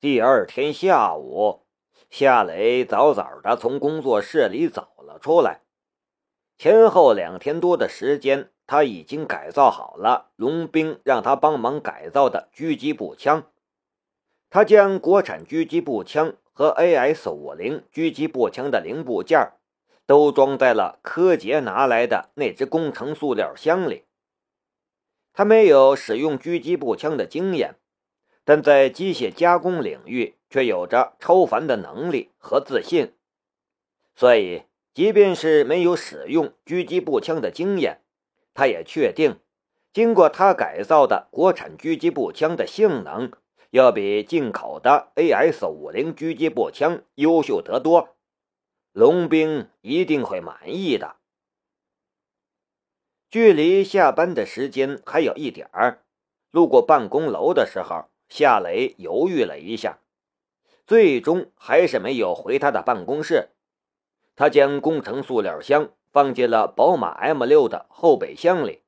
第二天下午，夏雷早早的从工作室里走了出来。前后两天多的时间，他已经改造好了龙兵让他帮忙改造的狙击步枪。他将国产狙击步枪和 AS-50 狙击步枪的零部件都装在了柯洁拿来的那只工程塑料箱里。他没有使用狙击步枪的经验。但在机械加工领域却有着超凡的能力和自信，所以即便是没有使用狙击步枪的经验，他也确定，经过他改造的国产狙击步枪的性能要比进口的 AS-50 狙击步枪优秀得多，龙兵一定会满意的。距离下班的时间还有一点儿，路过办公楼的时候。夏雷犹豫了一下，最终还是没有回他的办公室。他将工程塑料箱放进了宝马 M6 的后备箱里，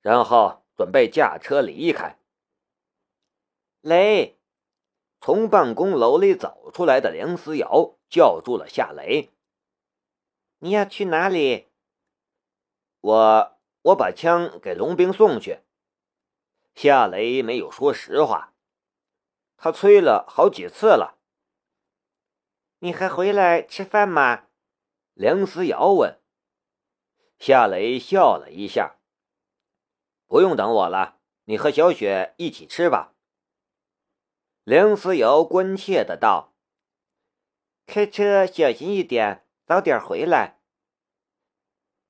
然后准备驾车离开。雷，从办公楼里走出来的梁思瑶叫住了夏雷：“你要去哪里？”“我我把枪给龙兵送去。”夏雷没有说实话。他催了好几次了。你还回来吃饭吗？梁思瑶问。夏雷笑了一下。不用等我了，你和小雪一起吃吧。梁思瑶关切的道：“开车小心一点，早点回来。”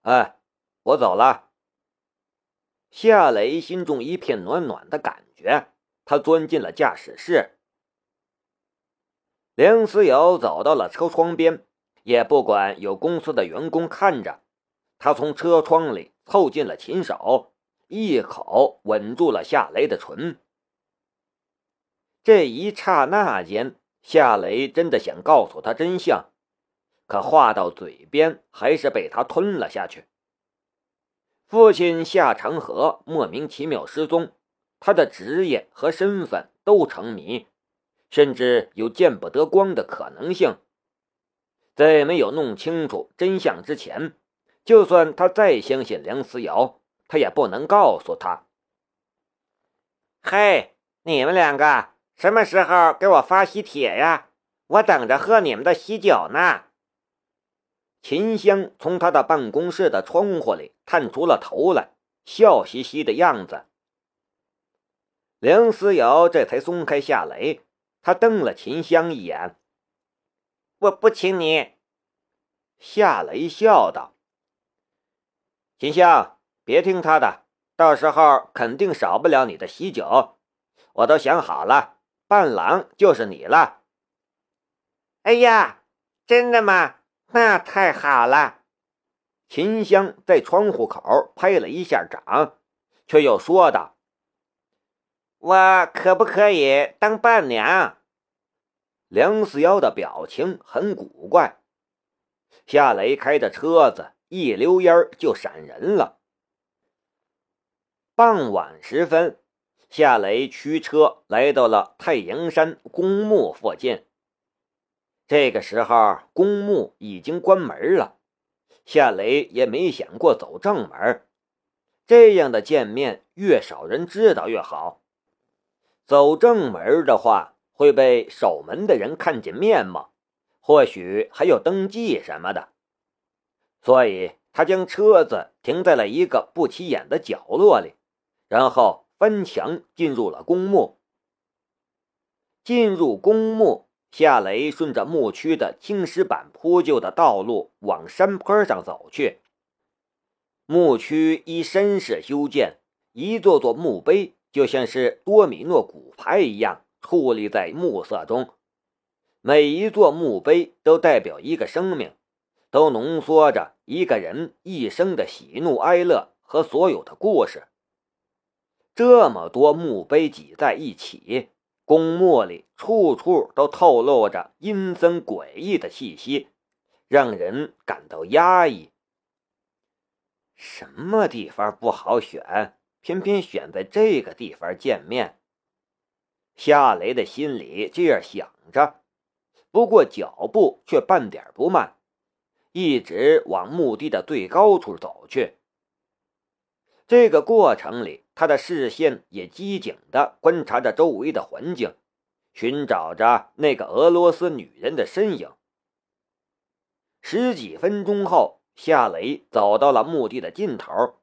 哎，我走了。夏雷心中一片暖暖的感觉。他钻进了驾驶室，梁思瑶走到了车窗边，也不管有公司的员工看着，他从车窗里凑近了秦手，一口吻住了夏雷的唇。这一刹那间，夏雷真的想告诉他真相，可话到嘴边，还是被他吞了下去。父亲夏长河莫名其妙失踪。他的职业和身份都成谜，甚至有见不得光的可能性。在没有弄清楚真相之前，就算他再相信梁思瑶，他也不能告诉他。嘿，你们两个什么时候给我发喜帖呀？我等着喝你们的喜酒呢。秦香从他的办公室的窗户里探出了头来，笑嘻嘻的样子。梁思瑶这才松开夏雷，他瞪了秦香一眼：“我不请你。”夏雷笑道：“秦香，别听他的，到时候肯定少不了你的喜酒。我都想好了，伴郎就是你了。”“哎呀，真的吗？那太好了！”秦香在窗户口拍了一下掌，却又说道。我可不可以当伴娘？梁思瑶的表情很古怪。夏雷开着车子一溜烟就闪人了。傍晚时分，夏雷驱车来到了太阳山公墓附近。这个时候，公墓已经关门了。夏雷也没想过走正门，这样的见面越少人知道越好。走正门的话，会被守门的人看见面貌，或许还要登记什么的。所以他将车子停在了一个不起眼的角落里，然后翻墙进入了公墓。进入公墓，夏雷顺着墓区的青石板铺就的道路往山坡上走去。墓区依山势修建，一座座墓碑。就像是多米诺骨牌一样矗立在暮色中，每一座墓碑都代表一个生命，都浓缩着一个人一生的喜怒哀乐和所有的故事。这么多墓碑挤在一起，公墓里处处都透露着阴森诡异的气息，让人感到压抑。什么地方不好选？偏偏选在这个地方见面。夏雷的心里这样想着，不过脚步却半点不慢，一直往墓地的最高处走去。这个过程里，他的视线也机警地观察着周围的环境，寻找着那个俄罗斯女人的身影。十几分钟后，夏雷走到了墓地的尽头，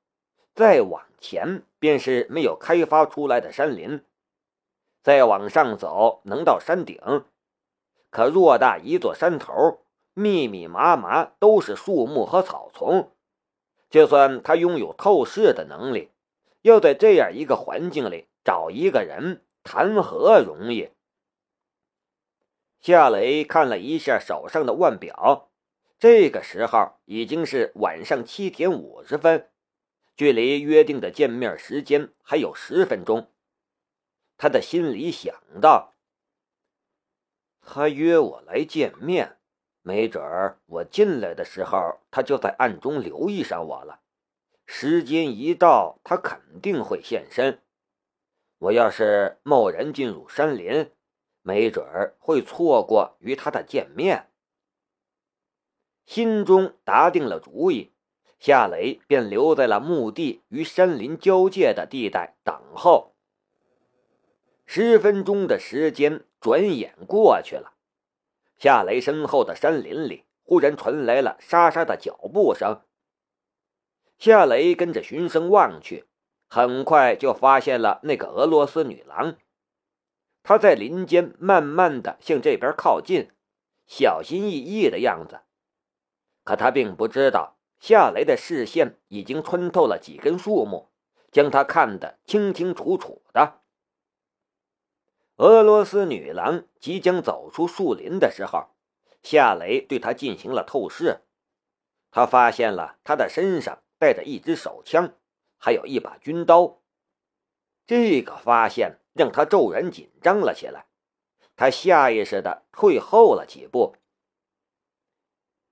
再往前便是没有开发出来的山林。再往上走，能到山顶，可偌大一座山头，密密麻麻都是树木和草丛。就算他拥有透视的能力，要在这样一个环境里找一个人，谈何容易？夏雷看了一下手上的腕表。这个时候已经是晚上七点五十分，距离约定的见面时间还有十分钟。他的心里想到：他约我来见面，没准儿我进来的时候，他就在暗中留意上我了。时间一到，他肯定会现身。我要是贸然进入山林，没准儿会错过与他的见面。心中打定了主意，夏雷便留在了墓地与山林交界的地带等候。十分钟的时间转眼过去了，夏雷身后的山林里忽然传来了沙沙的脚步声。夏雷跟着循声望去，很快就发现了那个俄罗斯女郎。她在林间慢慢的向这边靠近，小心翼翼的样子。可他并不知道，夏雷的视线已经穿透了几根树木，将他看得清清楚楚的。俄罗斯女郎即将走出树林的时候，夏雷对她进行了透视，他发现了她的身上带着一支手枪，还有一把军刀。这个发现让他骤然紧张了起来，他下意识的退后了几步。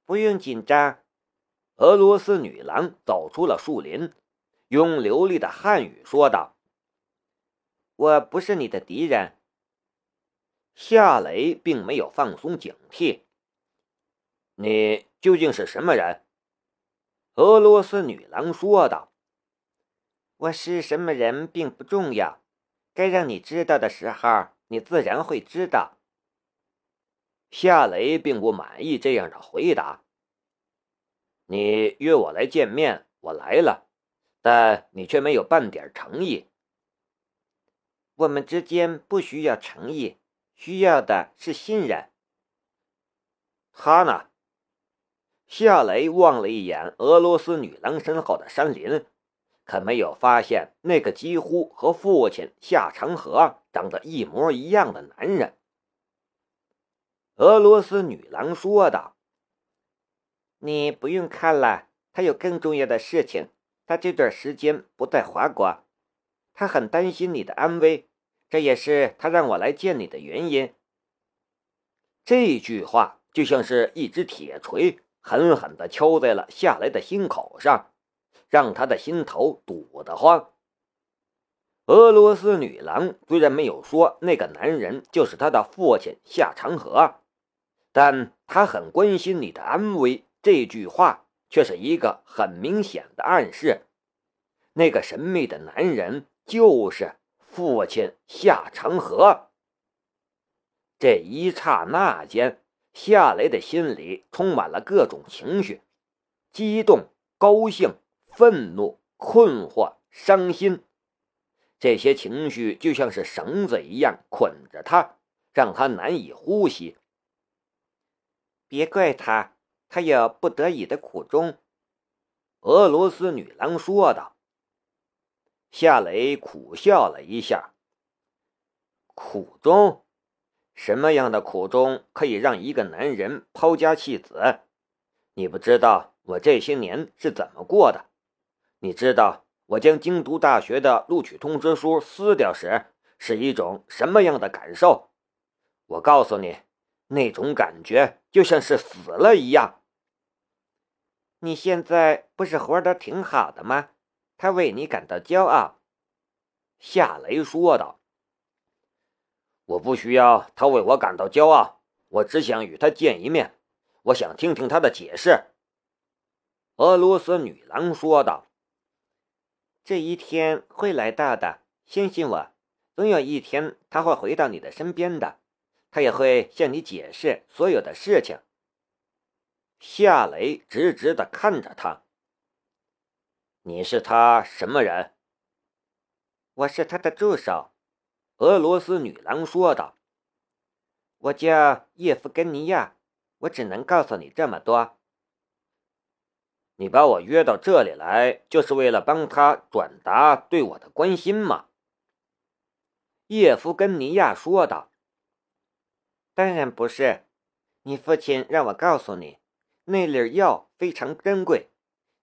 不用紧张，俄罗斯女郎走出了树林，用流利的汉语说道：“我不是你的敌人。”夏雷并没有放松警惕。“你究竟是什么人？”俄罗斯女郎说道。“我是什么人并不重要，该让你知道的时候，你自然会知道。”夏雷并不满意这样的回答。你约我来见面，我来了，但你却没有半点诚意。我们之间不需要诚意，需要的是信任。他呢？夏雷望了一眼俄罗斯女郎身后的山林，可没有发现那个几乎和父亲夏长河长得一模一样的男人。俄罗斯女郎说道：“你不用看了，他有更重要的事情。他这段时间不在华国，他很担心你的安危，这也是他让我来见你的原因。”这句话就像是一只铁锤，狠狠地敲在了夏来的心口上，让他的心头堵得慌。俄罗斯女郎虽然没有说那个男人就是他的父亲夏长河。但他很关心你的安危，这句话却是一个很明显的暗示。那个神秘的男人就是父亲夏长河。这一刹那间，夏雷的心里充满了各种情绪：激动、高兴、愤怒、困惑、伤心。这些情绪就像是绳子一样捆着他，让他难以呼吸。别怪他，他有不得已的苦衷。”俄罗斯女郎说道。夏雷苦笑了一下。苦衷？什么样的苦衷可以让一个男人抛家弃子？你不知道我这些年是怎么过的？你知道我将京都大学的录取通知书撕掉时是一种什么样的感受？我告诉你。那种感觉就像是死了一样。你现在不是活得挺好的吗？他为你感到骄傲。”夏雷说道。我不需要他为我感到骄傲，我只想与他见一面，我想听听他的解释。”俄罗斯女郎说道。“这一天会来到的，相信我，总有一天他会回到你的身边的，他也会向你解释所有的事情。”夏雷直直的看着他。你是他什么人？我是他的助手。俄罗斯女郎说道：“我叫叶夫根尼亚。我只能告诉你这么多。你把我约到这里来，就是为了帮他转达对我的关心吗？”叶夫根尼亚说道：“当然不是。你父亲让我告诉你，那粒药非常珍贵，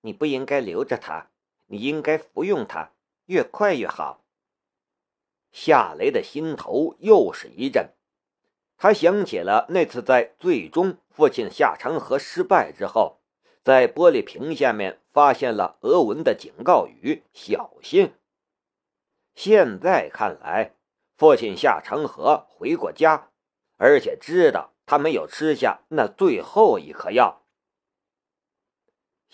你不应该留着它。”你应该服用它，越快越好。夏雷的心头又是一震，他想起了那次在最终父亲下长河失败之后，在玻璃瓶下面发现了俄文的警告语“小心”。现在看来，父亲下长河回过家，而且知道他没有吃下那最后一颗药。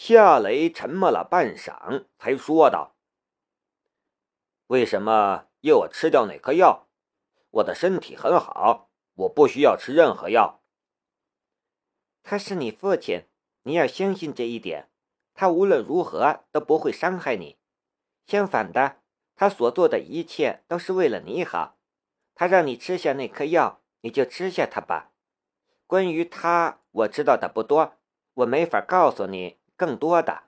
夏雷沉默了半晌，才说道：“为什么要我吃掉那颗药？我的身体很好，我不需要吃任何药。他是你父亲，你要相信这一点。他无论如何都不会伤害你。相反的，他所做的一切都是为了你好。他让你吃下那颗药，你就吃下它吧。关于他，我知道的不多，我没法告诉你。”更多的，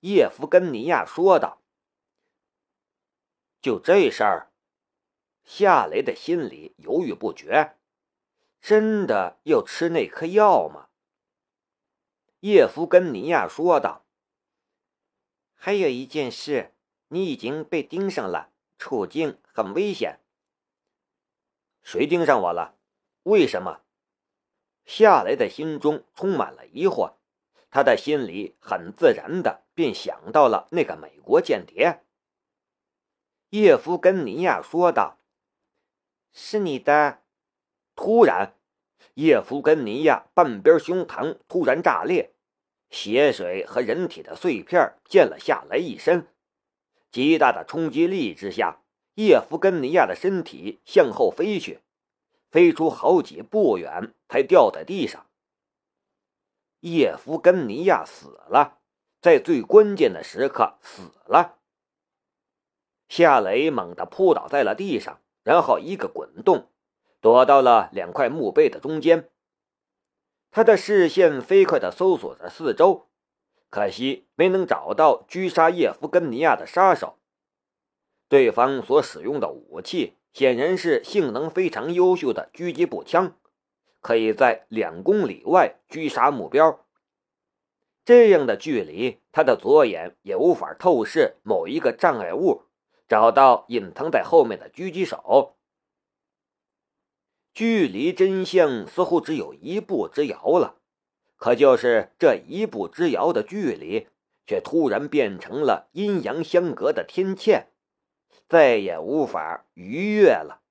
叶夫根尼亚说道：“就这事儿。”夏雷的心里犹豫不决，真的要吃那颗药吗？叶夫根尼亚说道：“还有一件事，你已经被盯上了，处境很危险。”谁盯上我了？为什么？夏雷的心中充满了疑惑。他的心里很自然的便想到了那个美国间谍。叶夫根尼亚说道：“是你的。”突然，叶夫根尼亚半边胸膛突然炸裂，血水和人体的碎片溅了下来一身。极大的冲击力之下，叶夫根尼亚的身体向后飞去，飞出好几步远，才掉在地上。叶夫根尼亚死了，在最关键的时刻死了。夏雷猛地扑倒在了地上，然后一个滚动，躲到了两块墓碑的中间。他的视线飞快地搜索着四周，可惜没能找到狙杀叶夫根尼亚的杀手。对方所使用的武器显然是性能非常优秀的狙击步枪。可以在两公里外狙杀目标。这样的距离，他的左眼也无法透视某一个障碍物，找到隐藏在后面的狙击手。距离真相似乎只有一步之遥了，可就是这一步之遥的距离，却突然变成了阴阳相隔的天堑，再也无法逾越了。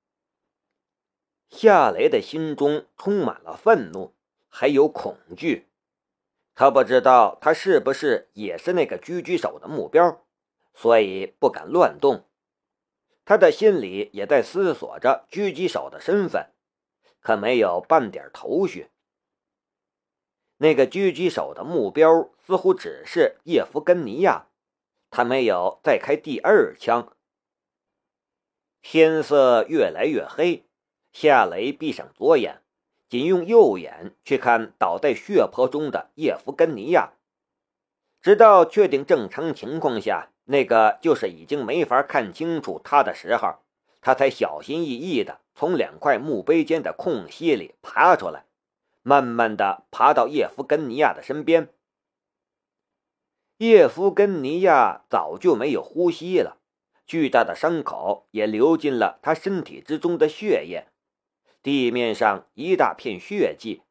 夏雷的心中充满了愤怒，还有恐惧。他不知道他是不是也是那个狙击手的目标，所以不敢乱动。他的心里也在思索着狙击手的身份，可没有半点头绪。那个狙击手的目标似乎只是叶夫根尼亚，他没有再开第二枪。天色越来越黑。夏雷闭上左眼，仅用右眼去看倒在血泊中的叶夫根尼亚，直到确定正常情况下，那个就是已经没法看清楚他的时候，他才小心翼翼地从两块墓碑间的空隙里爬出来，慢慢地爬到叶夫根尼亚的身边。叶夫根尼亚早就没有呼吸了，巨大的伤口也流进了他身体之中的血液。地面上一大片血迹，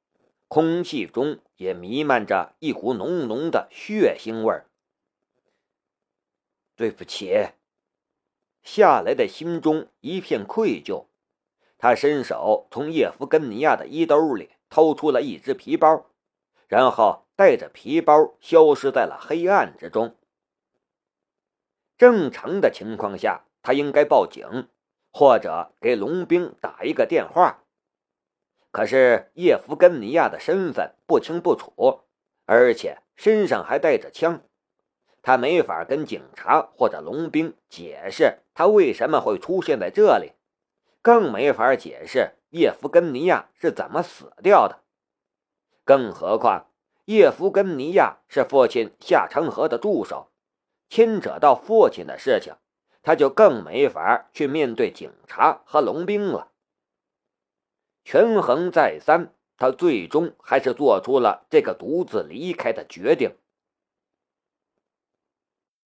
空气中也弥漫着一股浓浓的血腥味儿。对不起，夏雷的心中一片愧疚。他伸手从叶夫根尼亚的衣兜里掏出了一只皮包，然后带着皮包消失在了黑暗之中。正常的情况下，他应该报警，或者给龙兵打一个电话。可是叶夫根尼亚的身份不清不楚，而且身上还带着枪，他没法跟警察或者龙兵解释他为什么会出现在这里，更没法解释叶夫根尼亚是怎么死掉的。更何况叶夫根尼亚是父亲夏长河的助手，牵扯到父亲的事情，他就更没法去面对警察和龙兵了。权衡再三，他最终还是做出了这个独自离开的决定。